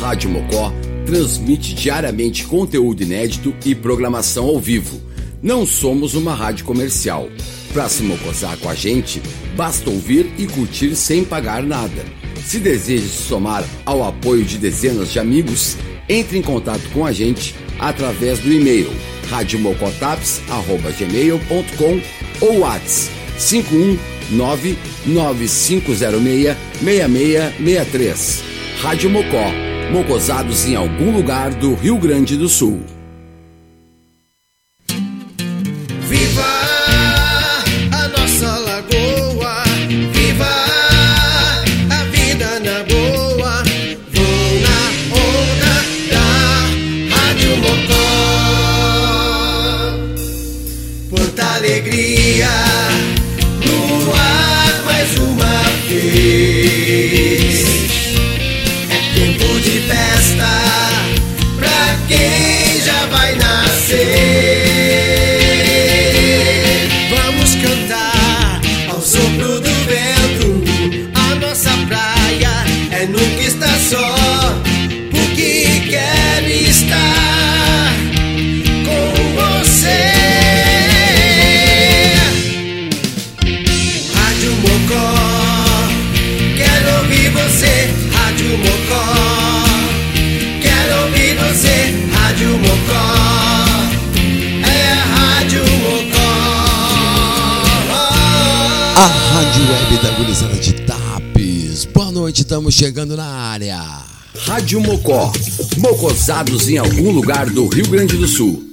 Rádio Mocó transmite diariamente conteúdo inédito e programação ao vivo. Não somos uma rádio comercial. Para se mocosar com a gente, basta ouvir e curtir sem pagar nada. Se deseja se somar ao apoio de dezenas de amigos, entre em contato com a gente através do e-mail radiomocotaps.gmail.com ou WhatsApp 519 9506 6663. Rádio Mocó, mocosados em algum lugar do Rio Grande do Sul. Estamos chegando na área. Rádio Mocó. Mocosados em algum lugar do Rio Grande do Sul.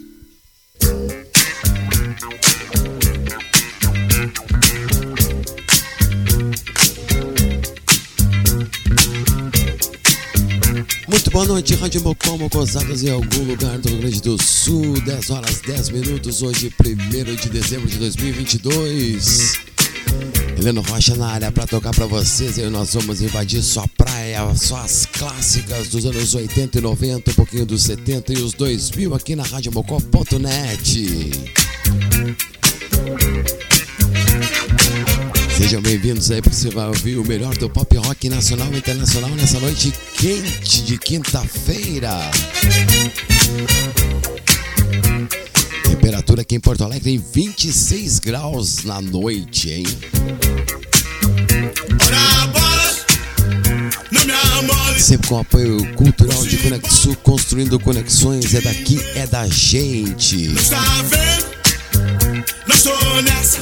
Muito boa noite, Rádio Mocó, Mocosados em algum lugar do Rio Grande do Sul. 10 horas 10 minutos, hoje, 1 de dezembro de 2022. Heleno Rocha na área para tocar para vocês e nós vamos invadir sua praia, suas clássicas dos anos 80 e 90, um pouquinho dos 70 e os 2000 aqui na radiomocó.net. Sejam bem-vindos aí porque você vai ouvir o melhor do pop rock nacional e internacional nessa noite quente de quinta-feira. Temperatura aqui em Porto Alegre em 26 graus na noite, hein? Sempre com apoio cultural de Conexul, construindo conexões. É daqui, é da gente.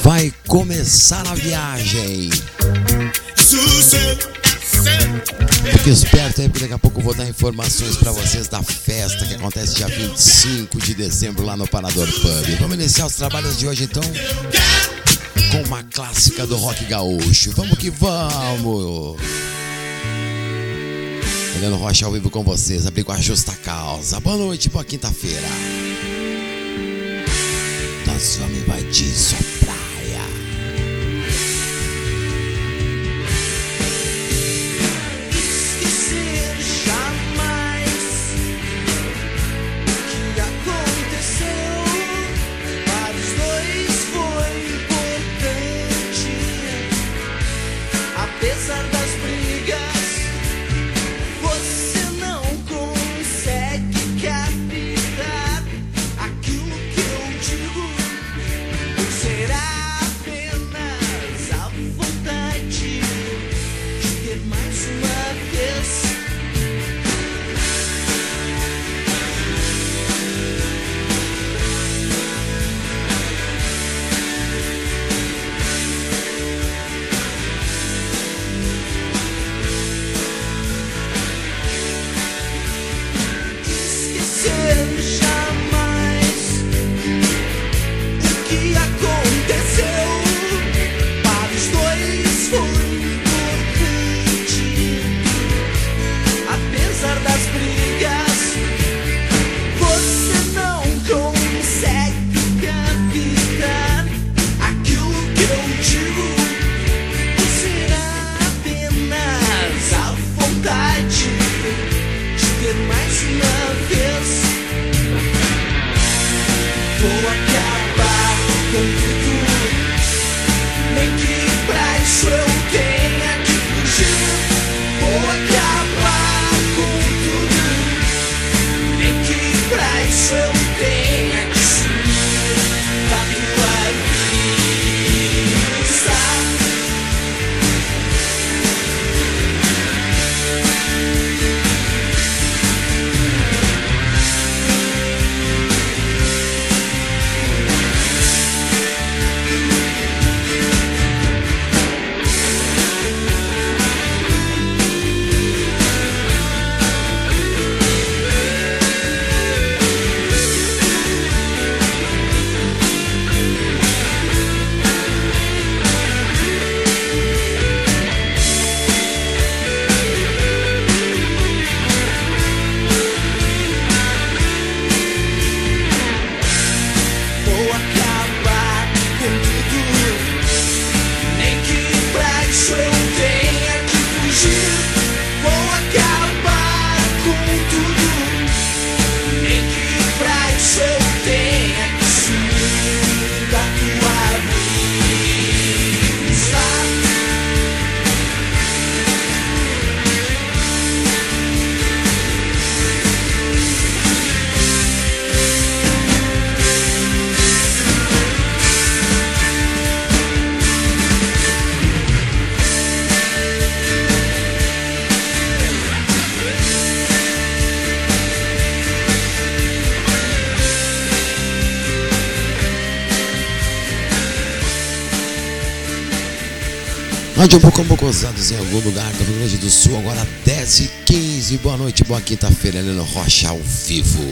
Vai começar a viagem. Fique esperto aí, porque daqui a pouco eu vou dar informações para vocês da festa que acontece dia 25 de dezembro lá no Parador Pub. Vamos iniciar os trabalhos de hoje então com uma clássica do rock gaúcho. Vamos que vamos! Heleno Rocha ao vivo com vocês, abrir com a justa causa. Boa noite, boa quinta-feira. Nós vamos invadir sua Rádio Bocomocosados em algum lugar do Rio Grande do Sul, agora 10 e 15 Boa noite, boa quinta-feira, Helena Rocha ao vivo.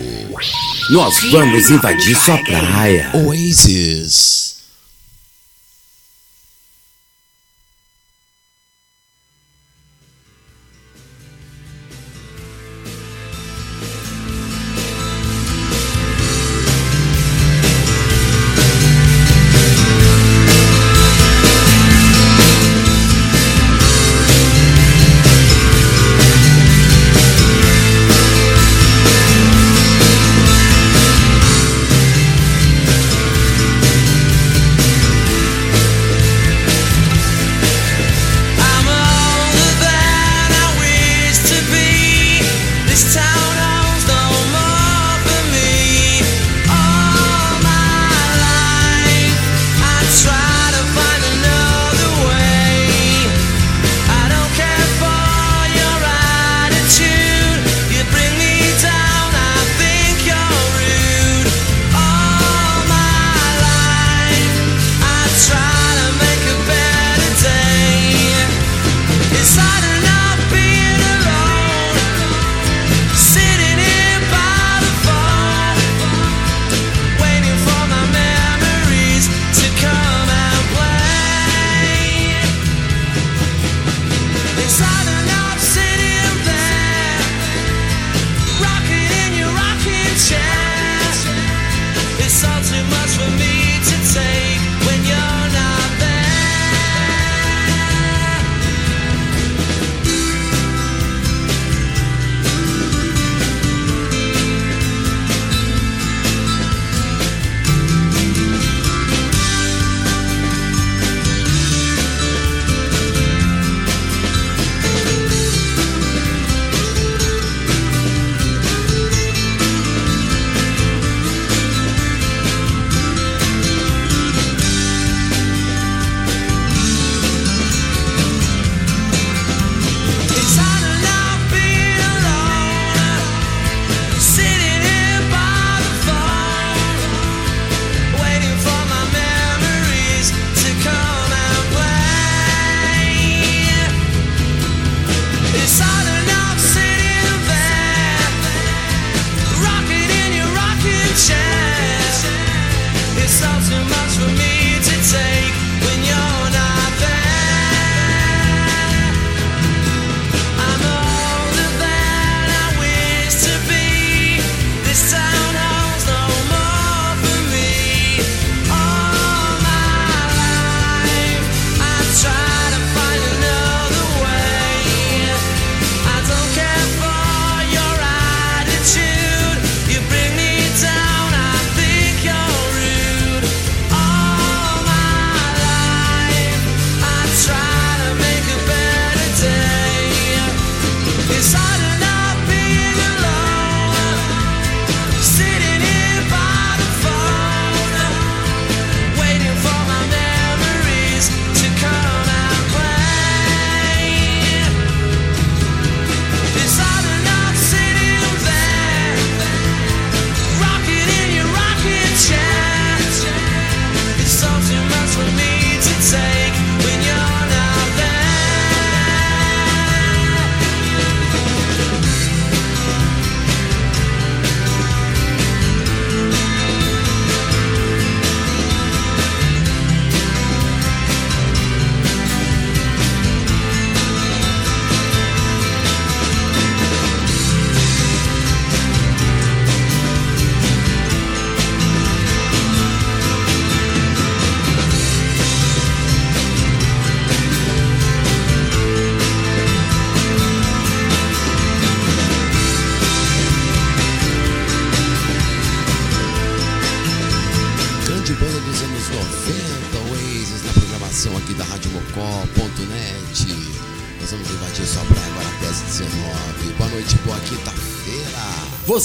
Nós vamos invadir sua praia. Oasis.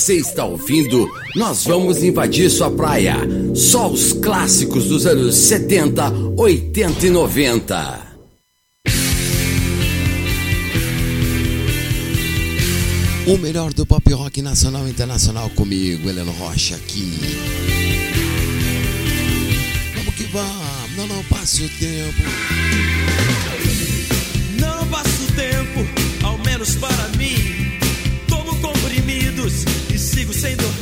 você está ouvindo, nós vamos invadir sua praia. Só os clássicos dos anos 70, 80 e 90. O melhor do pop rock nacional e internacional comigo, Heleno Rocha aqui. Vamos que vamos, não, não passe o tempo. Não passe o tempo, ao menos para mim. Como comprimidos say the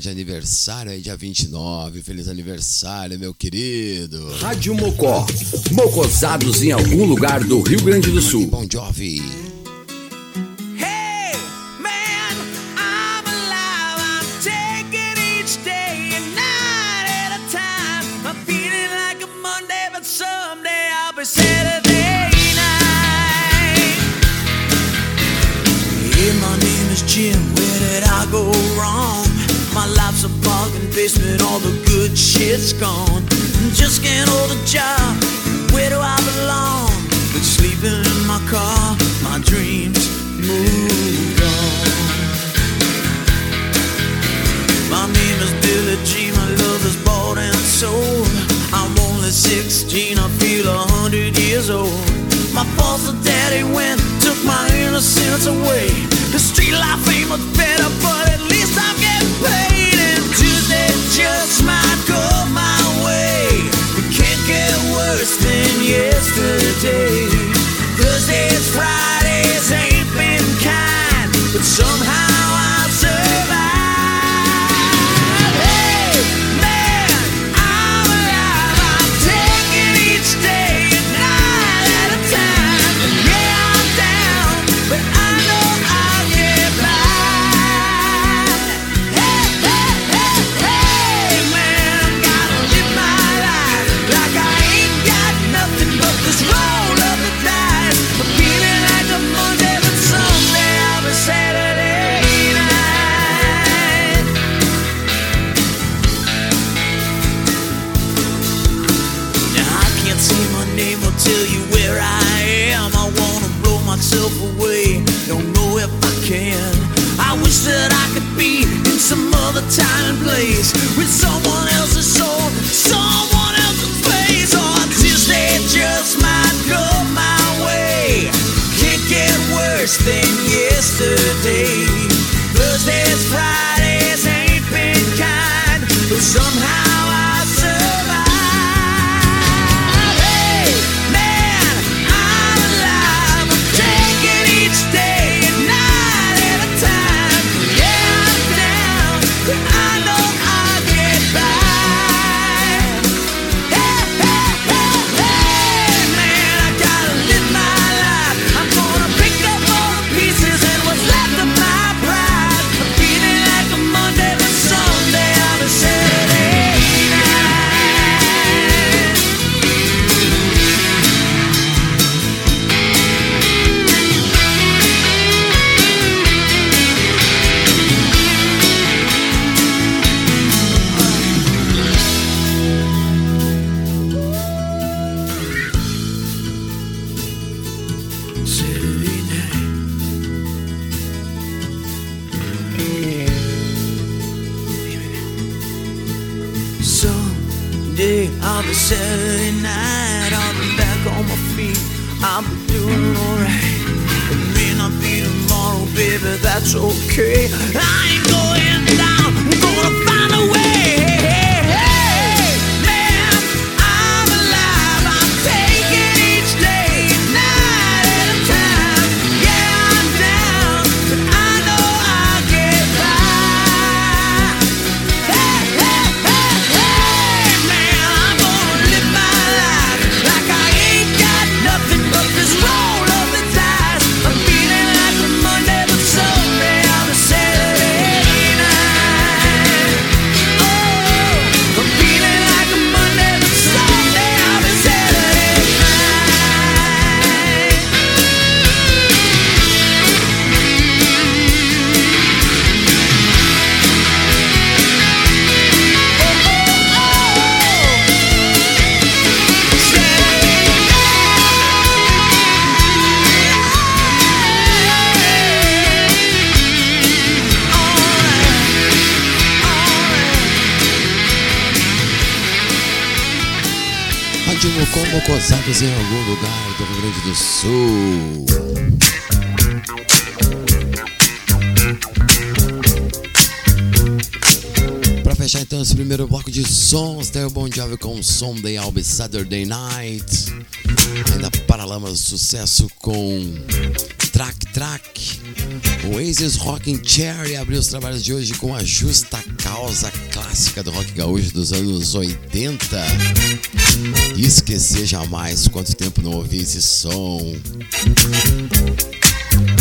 estava de aniversário aí, dia 29. Feliz aniversário, meu querido. Rádio Mocó. Mocosados em algum lugar do Rio Grande do Sul. Bom Jovem. dreams moved on. My name is Billy Jean. my love is bought and sold. I'm only 16, I feel a hundred years old. My foster daddy went, took my innocence away. The street life ain't much better, but at least I'm getting paid. And Tuesday just might go my way. It can't get worse than yesterday. Thursday is Friday. Com Sunday I'll Saturday Night. Ainda Paralamas sucesso com Track Track. Oasis Rocking Chair e abriu os trabalhos de hoje com a justa causa clássica do rock gaúcho dos anos 80. E esquecer jamais quanto tempo não ouvi esse som.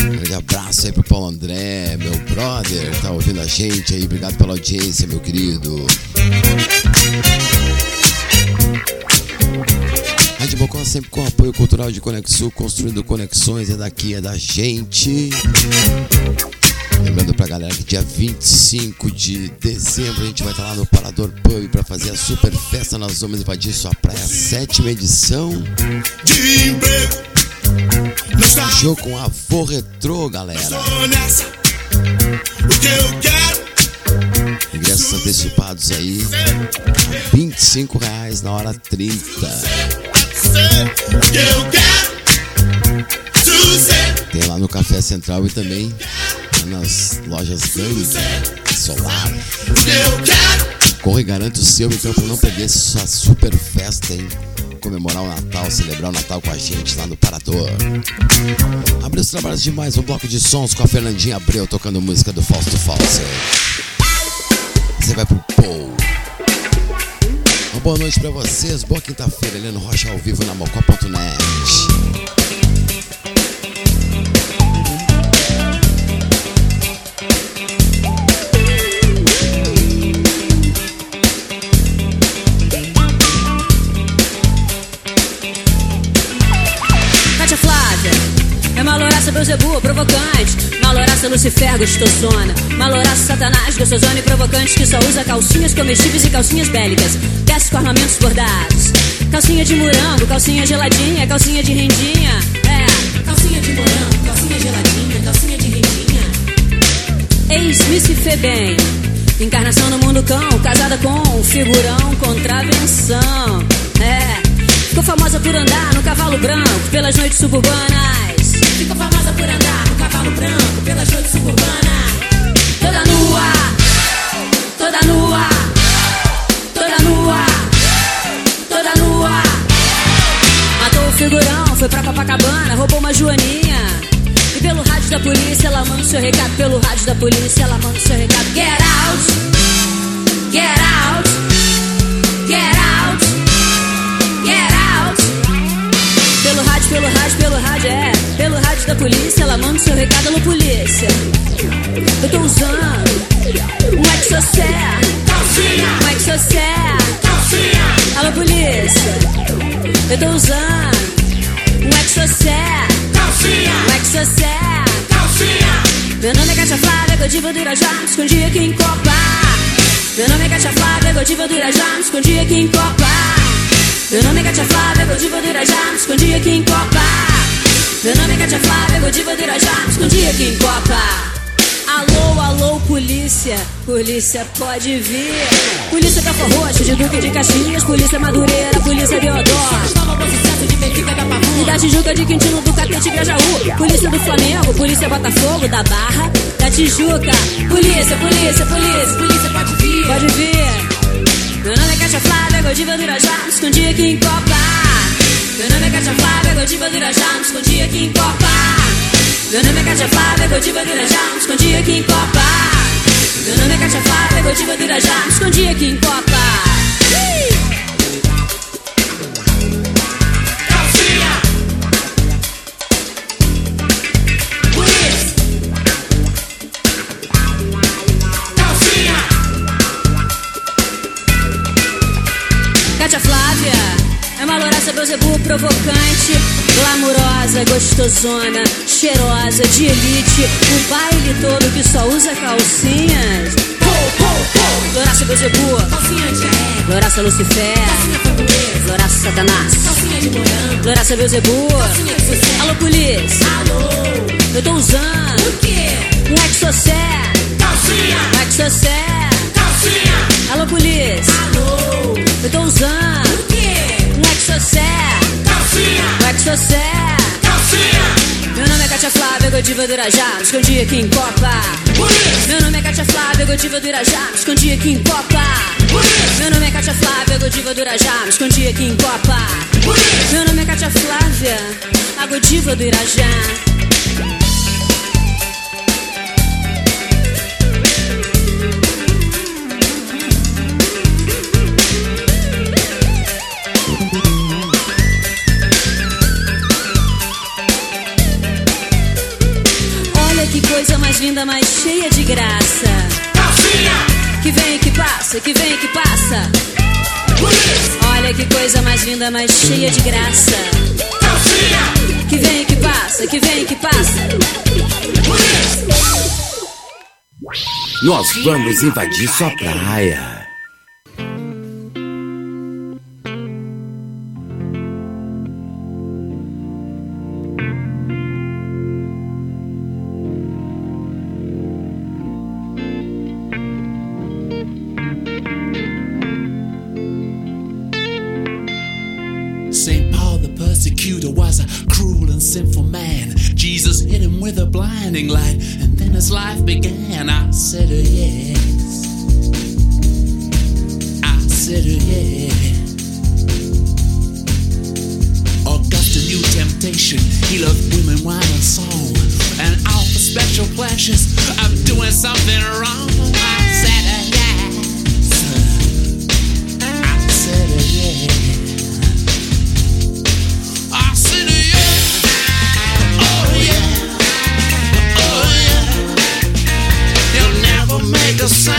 Um grande abraço aí pro Paulo André, meu brother, tá ouvindo a gente aí. Obrigado pela audiência, meu querido. Rádio Bocó sempre com apoio cultural de Conexul, construindo conexões, é daqui, é da gente. Lembrando pra galera que dia 25 de dezembro a gente vai estar lá no Parador Pub para fazer a super festa. Nós vamos invadir sua praia, sétima edição. Show com avô retrô, galera. Ingressos antecipados aí, 25 reais na hora 30. Tem lá no Café Central e também nas lojas Gang, Solar. Corre e garante o seu então para não perder sua super festa, hein? Comemorar o Natal, celebrar o Natal com a gente lá no Parador. Abre os trabalhos de mais um bloco de sons com a Fernandinha Abreu tocando música do Fausto False. Você vai pro Paul. Boa noite para vocês, boa quinta-feira, Heleno Rocha ao vivo na mocó.net. Beuzebu, provocante. Maloraça, Lucifer, gostosona. Maloraça, Satanás, gostosona e provocante Que só usa calcinhas comestíveis e calcinhas bélicas. Desce com armamentos bordados. Calcinha de morango, calcinha geladinha Calcinha de rendinha, é Calcinha de morango, calcinha geladinha Calcinha de rendinha. Ex-me se fê bem Encarnação no mundo cão Casada com um figurão Contravenção, é Ficou famosa por andar no cavalo branco Pelas noites suburbanas Ficou famosa por andar no cavalo branco pelas noites suburbanas. Toda nua, toda nua, toda nua, toda nua. Matou o figurão, foi pra Copacabana, roubou uma joaninha. E pelo rádio da polícia ela manda o seu recado. Pelo rádio da polícia ela manda o seu recado. Get out, get out, get out, get out. Pelo rádio, pelo rádio, pelo rádio, é. Da polícia, ela manda o seu recado, alô polícia. Eu tô usando um exocé. Calcinha. Um exocé. Calcinha. Alô polícia. Eu tô usando um exocé. Calcinha. Um exocé. Calcinha. Meu nome é Cátia Flávia, Godiva do Irajá, me escondi aqui em Copa. Meu nome é Cátia Flávia, Godiva do Irajá, me escondi aqui em Copa. Meu nome é Cátia Flávia, Godiva do Irajá, me escondi aqui em Copa. Meu nome é Katia Flávia, Godiva do Irajá, escondi aqui em Copa. Alô, alô, polícia, polícia pode vir. Polícia tá Roxo, de Duque de Caxias, Polícia Madureira, Polícia Deodoro. E da Tijuca de Quintino do Catete Grajaú, Polícia do Flamengo, Polícia Botafogo, da Barra, da Tijuca. Polícia, polícia, polícia, polícia pode vir. Pode vir. Meu nome é Cátia Flávia, Godiva do Irajá, escondi aqui em Copa. Meu nome é Cátia Flávia, Godiva do Irajá, me escondi aqui em Copa. Meu nome é Cátia Flávia, Godiva do Irajá, me escondi aqui em Copa. Meu nome é Flávia, me escondi aqui em Copa. Uma louraça Beuzebu provocante, glamurosa, gostosona, cheirosa, de elite. O baile todo que só usa calcinhas. Louraça Beuzebu, Calcinha de air. Louraça Lucifer, Calcinha framboesa. Louraça Satanás, Calcinha de morango. Louraça Beuzebu. Calcinha de sucesso. Alô, polícia, Alô. eu tô usando O quê? um Exocet, Calcinha. um Exocet. Calcinha. Alô, polícia, Alô. eu tô usando O quê? Exocet, Calcinha. um Exocet. Calcinha. Meu nome é Cátia Flávia, Godiva do Irajá, me escondi aqui em Copa. Meu nome é Cátia Flávia, Godiva do Irajá, me escondi aqui em Copa. Meu nome é Cátia Flávia, Godiva do Irajá, me escondi aqui em Copa. Meu nome é Cátia Flávia, a Godiva do Irajá. Linda, mais cheia de graça. Calcinha. Que vem, que passa, que vem, que passa. Olha que coisa mais linda, mais cheia de graça. Calcinha. Que vem, que passa, que vem, que passa. Nós vamos invadir sua praia. Said, oh, yes. I said, oh, yeah. Augustine knew temptation. He loved women, wine, and song, and all the special pleasures of doing something wrong. sun.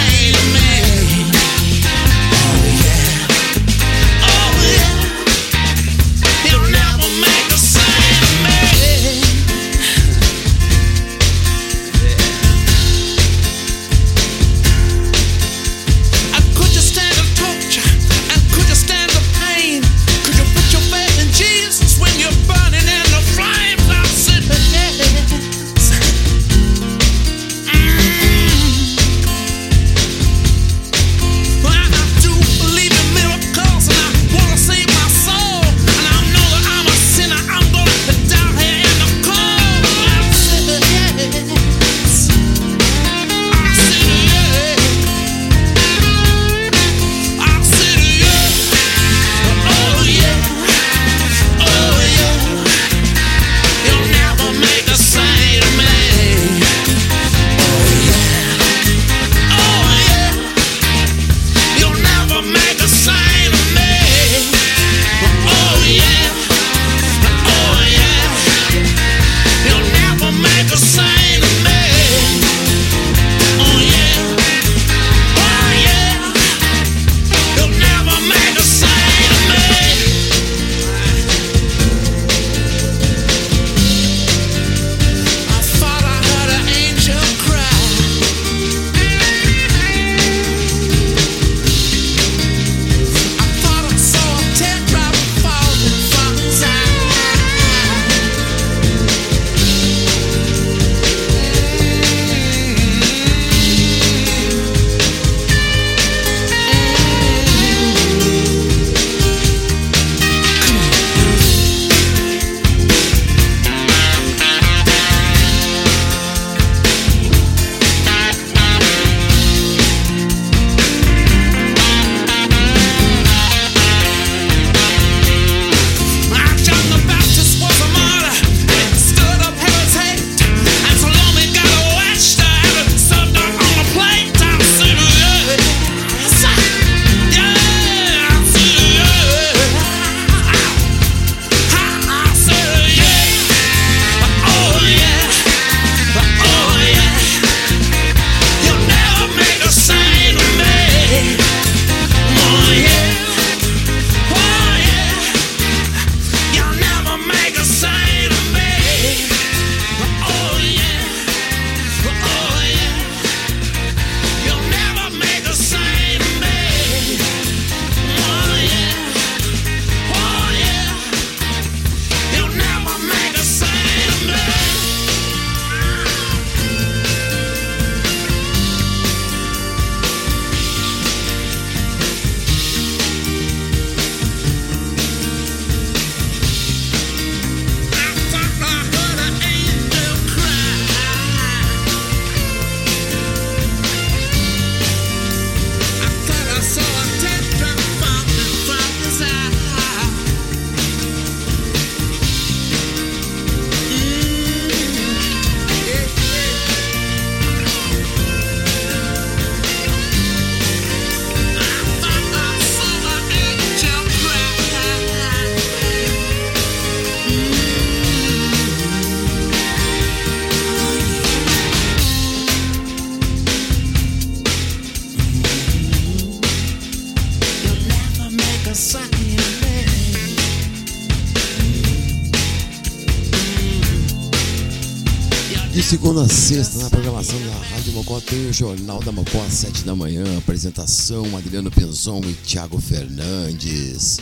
segunda a sexta, na programação da Rádio Mocó, tem o Jornal da Mocó às sete da manhã. Apresentação: Adriano Penzon e Thiago Fernandes.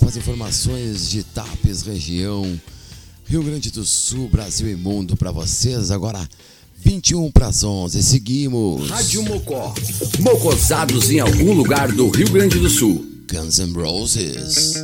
Com as informações de TAPES, região, Rio Grande do Sul, Brasil e mundo para vocês. Agora, 21 para as 11. Seguimos. Rádio Mocó. Mocosados em algum lugar do Rio Grande do Sul. Guns N' Roses.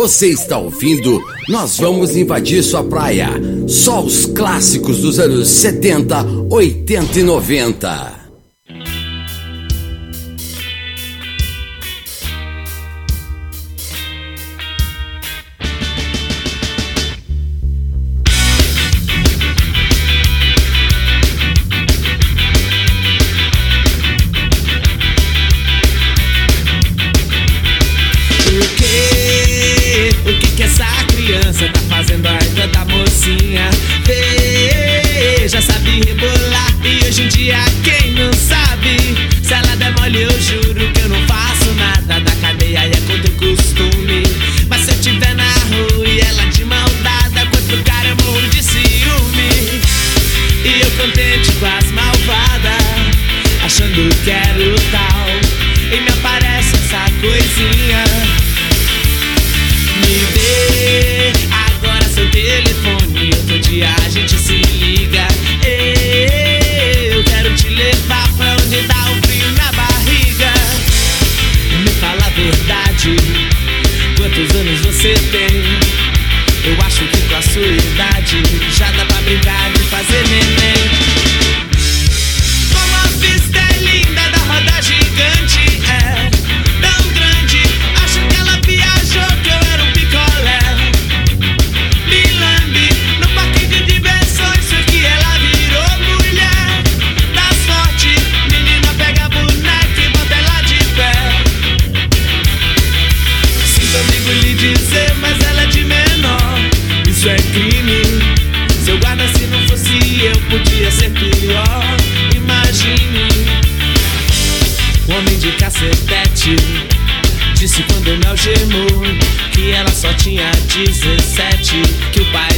Você está ouvindo? Nós vamos invadir sua praia. Só os clássicos dos anos 70, 80 e 90. Que ela só tinha 17 Que o pai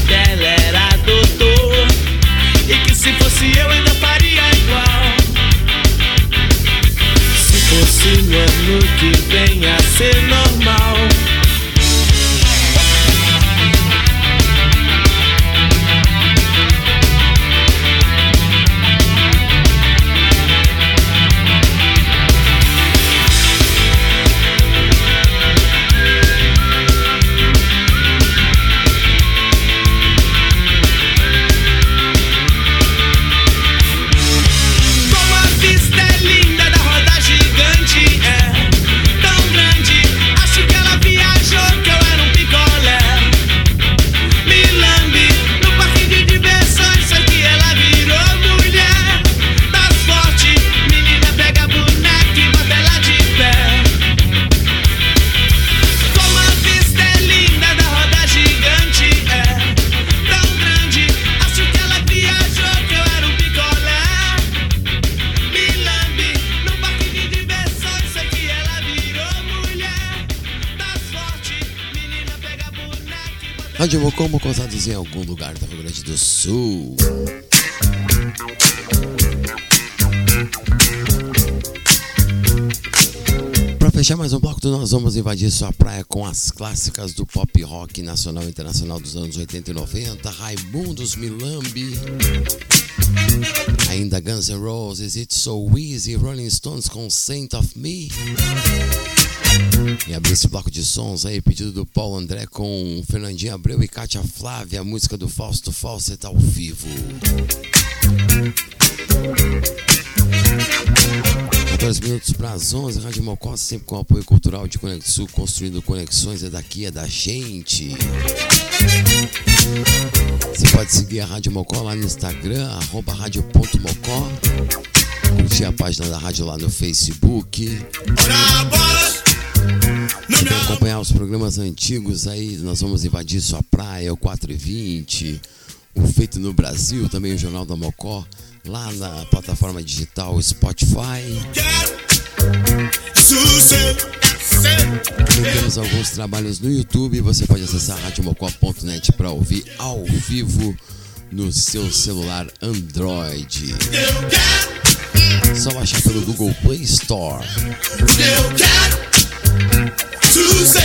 em algum lugar do Rio Grande do Sul. Pra fechar mais um bloco, nós vamos invadir sua praia com as clássicas do pop rock nacional e internacional dos anos 80 e 90. Raimundos Milambi. Ainda Guns N' Roses, It's So Easy, Rolling Stones com Saint of Me. E abrir esse bloco de sons aí, pedido do Paulo André com Fernandinho Abreu e Kátia Flávia, a música do Fausto Fawcett ao vivo. 14 minutos para as 11, Rádio Mocó, sempre com apoio cultural de Conexul, construindo conexões, é daqui, é da gente. Você pode seguir a Rádio Mocó lá no Instagram, arroba rádio.mocó. Curtir a página da rádio lá no Facebook. Você quer acompanhar os programas antigos aí, nós vamos invadir sua praia, o 4 e 20, o Feito no Brasil, também o Jornal da Mocó, lá na plataforma digital Spotify. Também temos alguns trabalhos no YouTube, você pode acessar radiomocó.net para ouvir ao vivo no seu celular Android. Só baixar pelo Google Play Store.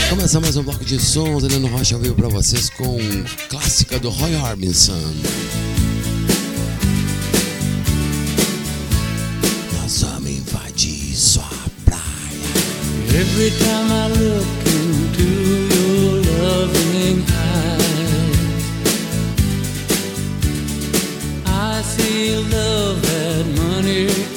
Começa mais um bloco de sons, Heleno Rocha veio pra vocês com clássica do Roy Orbison. Nós vamos invadir sua praia. Every time I look into your loving eyes, I see love that money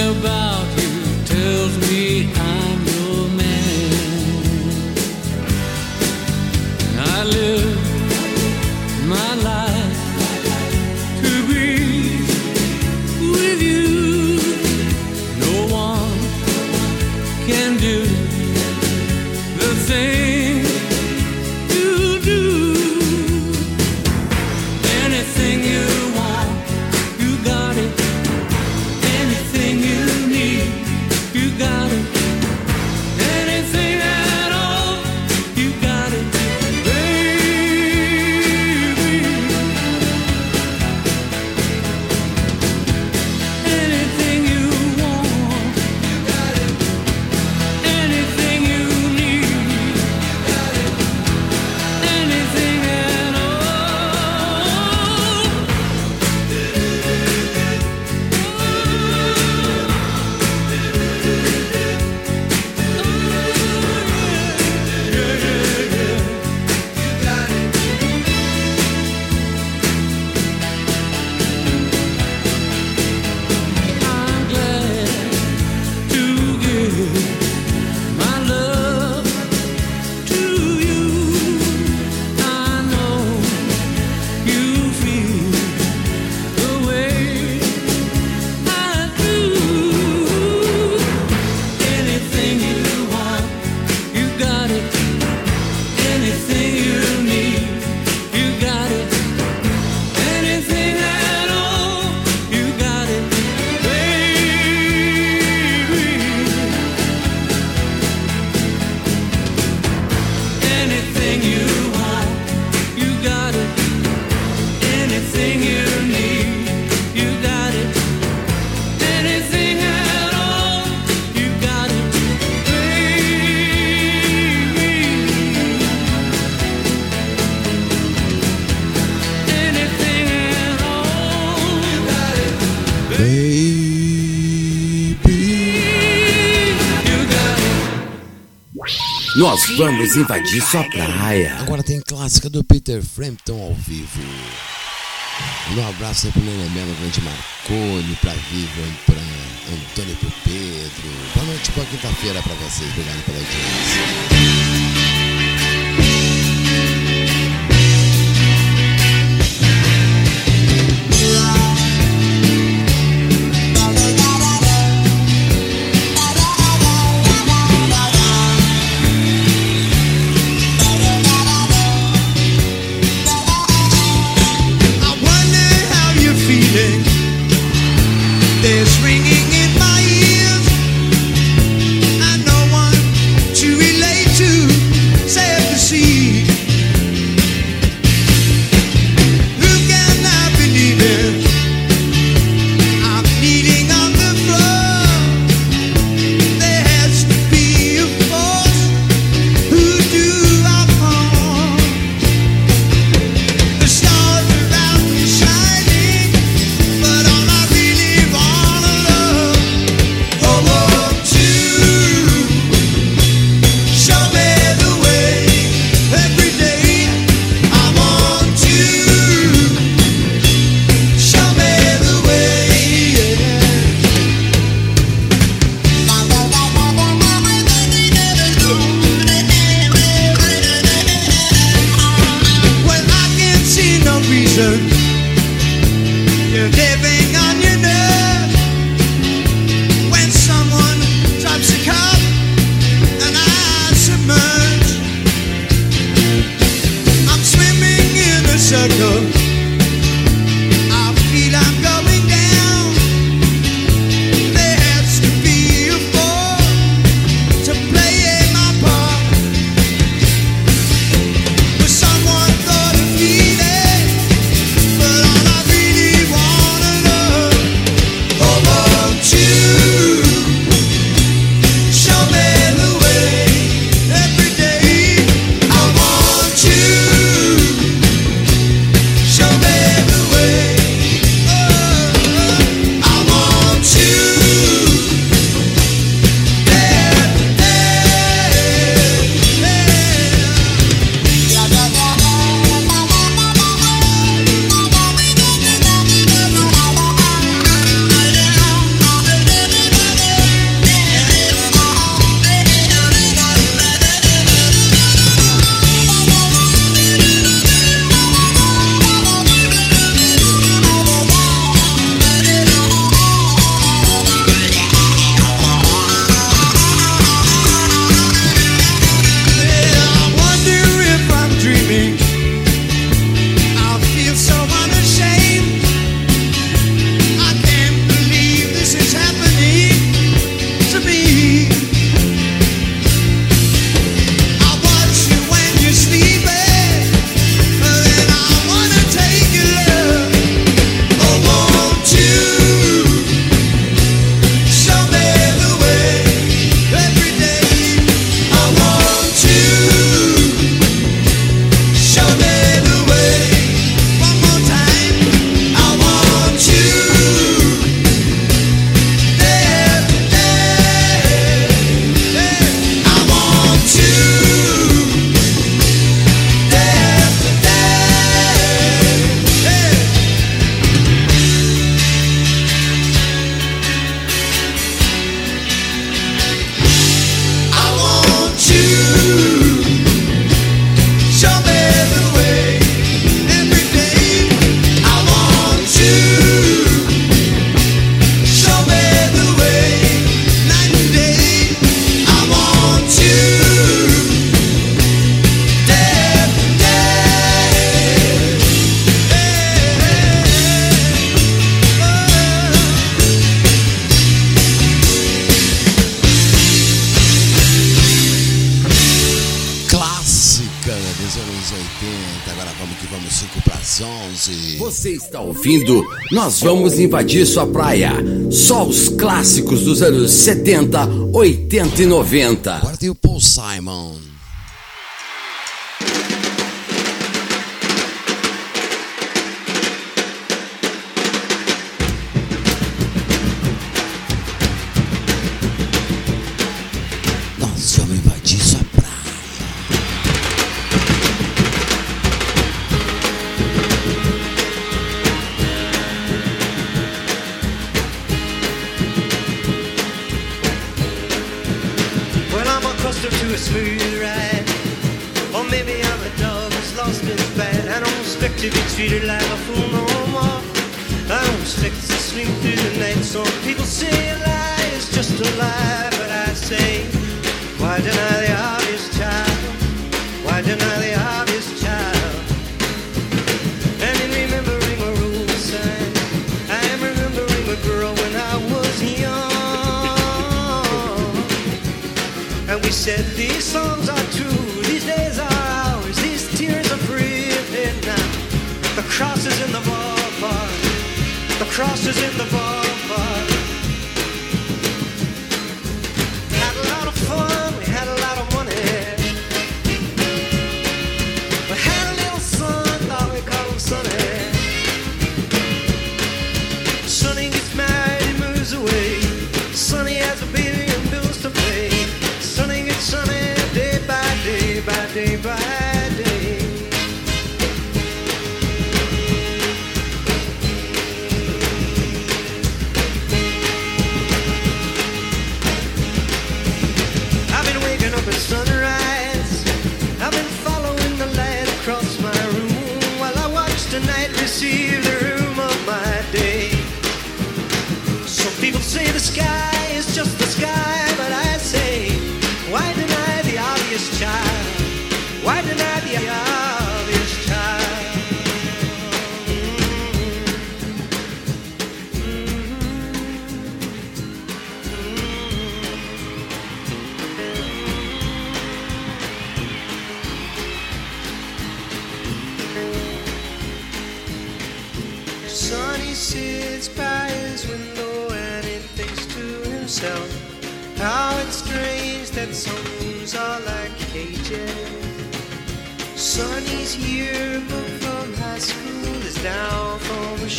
about Nós vamos invadir sua praia. Agora tem clássica do Peter Frampton ao vivo. Um abraço aí pro Lene Melo, grande Marconi, pra Vivian, pra Antônio e pro Pedro. Boa noite, boa quinta-feira pra vocês. Obrigado pela audiência. vamos invadir sua praia. Só os clássicos dos anos 70, 80 e 90. to be treated like a fool no more. I don't expect to sleep through the night. Some people say crosses in the bar.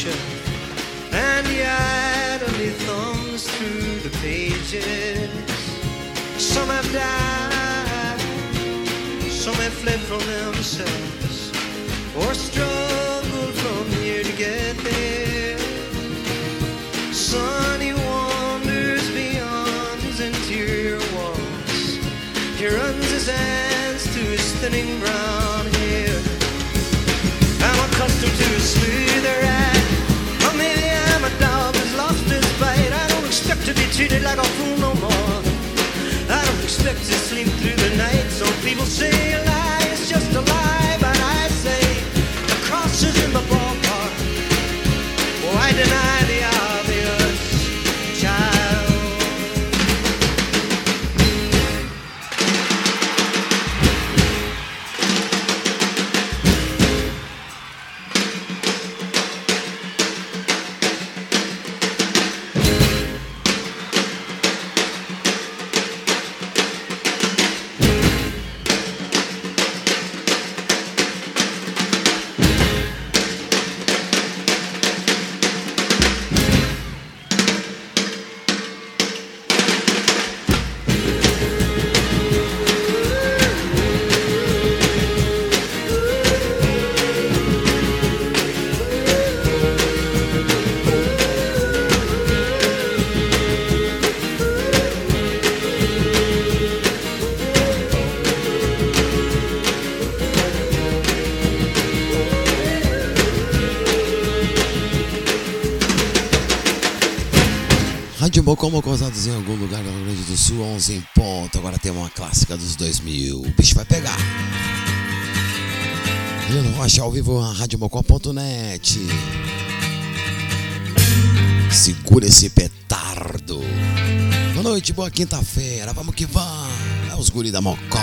and he idly thumbs through the pages. Some have died, some have fled from themselves, or treated like a fool no more. I don't expect to sleep through the night, Some people say a lie is just a lie, but I say the cross is in the ballpark. Why deny. Alma em algum lugar do Rio Grande do Sul, 11 em ponto. Agora tem uma clássica dos 2000. O bicho vai pegar. Helena Rocha ao vivo na radiomocó.net. Segura esse petardo. Boa noite, boa quinta-feira. Vamos que vamos. É os guri da Mocó.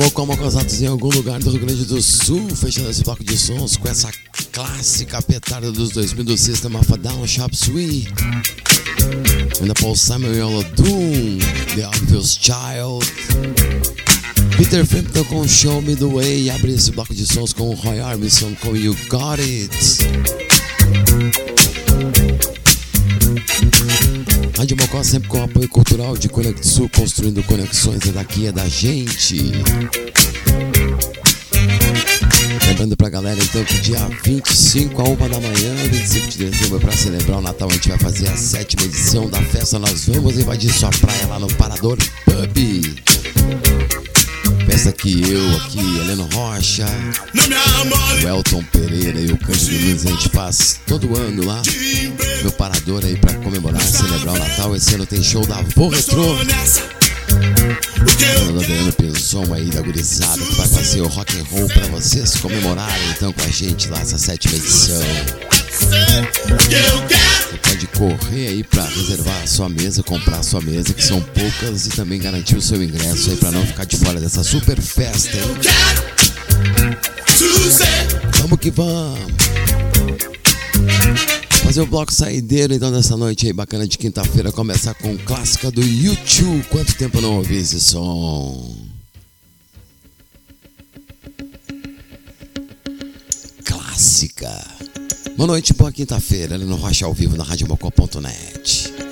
Mocó Mocosados em algum lugar do Rio Grande do Sul, fechando esse bloco de sons com essa clássica petarda dos 2000 do System of Shop Suite. Ainda Paul e Ola Doom, The Obvious Child. Peter Frampton com Show Me The Way abre esse bloco de sons com o Roy Orbison com You Got It. Mocó sempre com apoio cultural de Conexul, construindo conexões é daqui, é da gente. Lembrando pra galera então que dia 25 a 1 da manhã, 25 de dezembro, para celebrar o Natal, a gente vai fazer a sétima edição da festa. Nós vamos invadir sua praia lá no Parador Pub. Festa que eu aqui, Heleno Rocha, o Elton Pereira e o Cândido Nunes, a gente faz todo ano lá. Meu parador aí pra comemorar, celebrar o Natal. Esse ano tem show da Vô Retrô. Falando do Adriano Pinzon aí da gurizada que vai fazer o rock and roll pra vocês comemorarem então com a gente lá essa sétima edição. Você pode correr aí pra reservar a sua mesa, comprar a sua mesa, que são poucas, e também garantir o seu ingresso aí pra não ficar de fora dessa super festa. Vamos que vamos! Fazer o bloco saideiro então dessa noite aí bacana de quinta-feira, começar com clássica do YouTube. Quanto tempo eu não ouvi esse som? Clássica. Boa noite, boa quinta-feira, ali no Rocha ao vivo na radiomocó.net.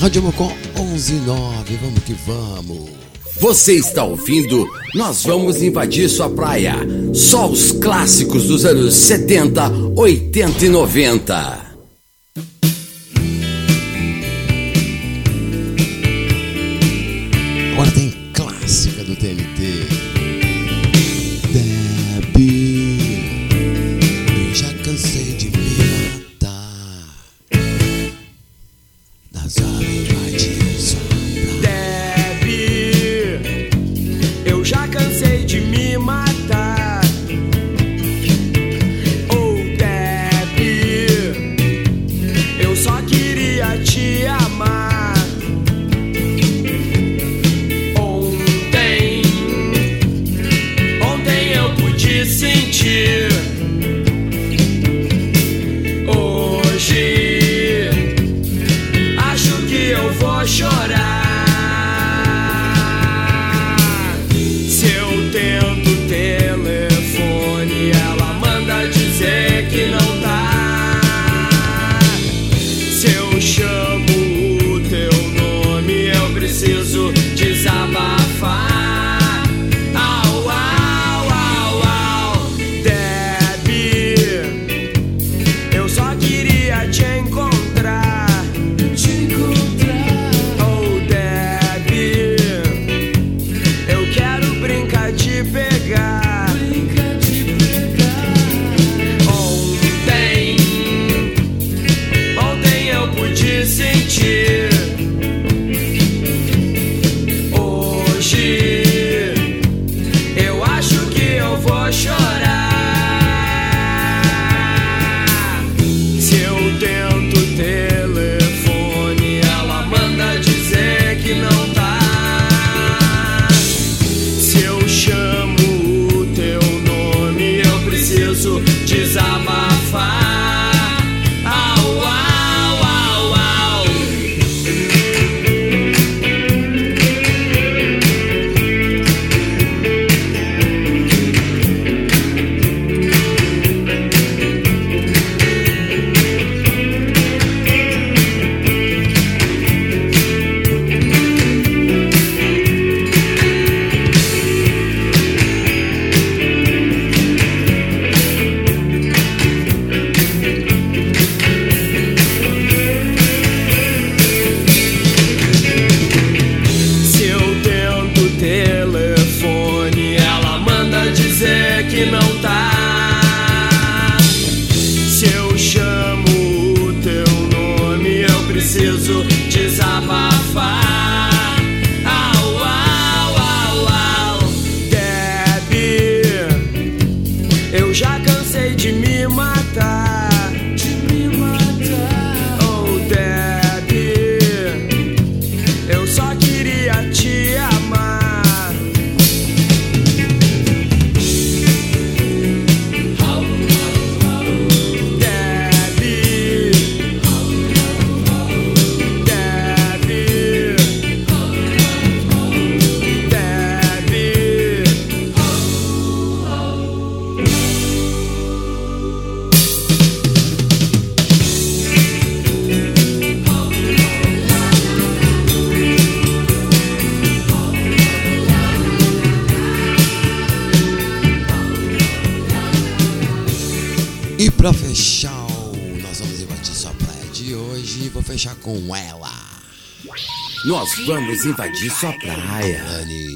Rádio Mocó 119, vamos que vamos. Você está ouvindo? Nós vamos invadir sua praia. Só os clássicos dos anos 70, 80 e 90. Invadir sua praia. Honey.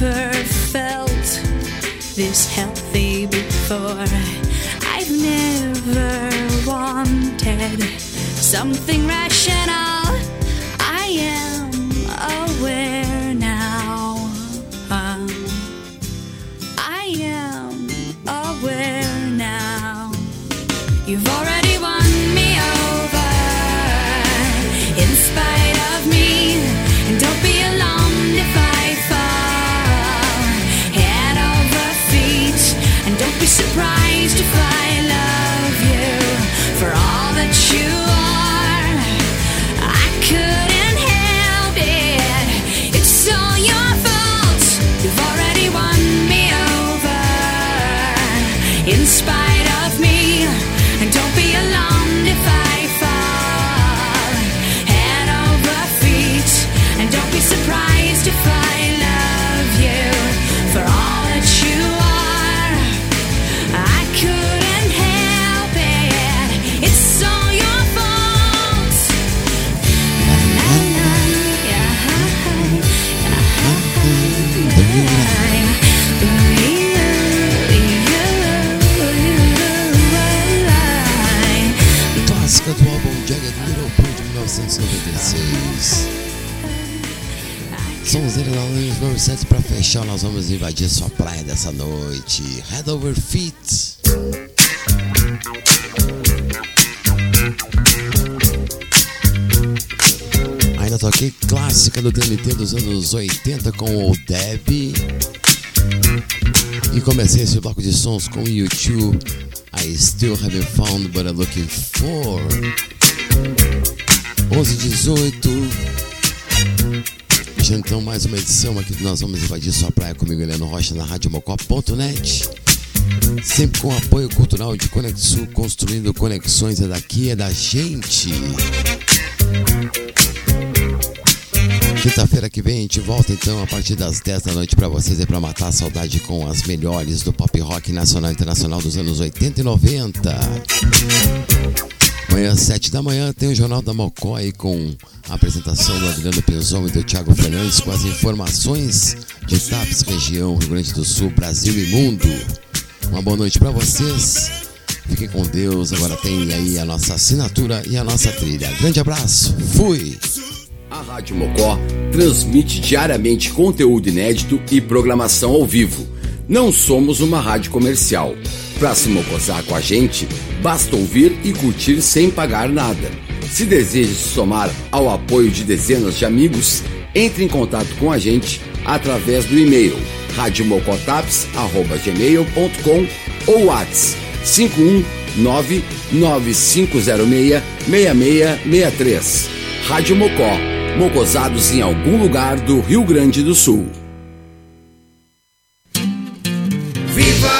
Never felt this healthy before. I've never wanted something rational. I am aware now. Um, I am aware now. You've already you 7 para fechar. Nós vamos invadir sua praia dessa noite. Head over feet. Ainda toquei clássica do TNT dos anos 80 com o Deb. E comecei esse bloco de sons com o YouTube. I still haven't found what I'm looking for. 11 18 Então mais uma edição aqui nós vamos invadir sua praia comigo, Heleno Rocha, na radiomocó.net. Sempre com apoio cultural de Conexul, construindo conexões. É daqui, é da gente. Quinta-feira que vem a gente volta então a partir das 10 da noite pra vocês e pra matar a saudade com as melhores do pop rock nacional e internacional dos anos 80 e 90. Amanhã às 7 da manhã tem o Jornal da Mocó aí com a apresentação do Adriano Penzon e do Thiago Fernandes com as informações de TAPS, região Rio Grande do Sul, Brasil e mundo. Uma boa noite pra vocês. Fiquem com Deus. Agora tem aí a nossa assinatura e a nossa trilha. Grande abraço. Fui. A Rádio Mocó transmite diariamente conteúdo inédito e programação ao vivo. Não somos uma rádio comercial. Para se mocosar com a gente, basta ouvir e curtir sem pagar nada. Se deseja se somar ao apoio de dezenas de amigos, entre em contato com a gente através do e-mail radiomocotaps.gmail.com ou WhatsApp 51995066663. Rádio Mocó, mocosados em algum lugar do Rio Grande do Sul. Viva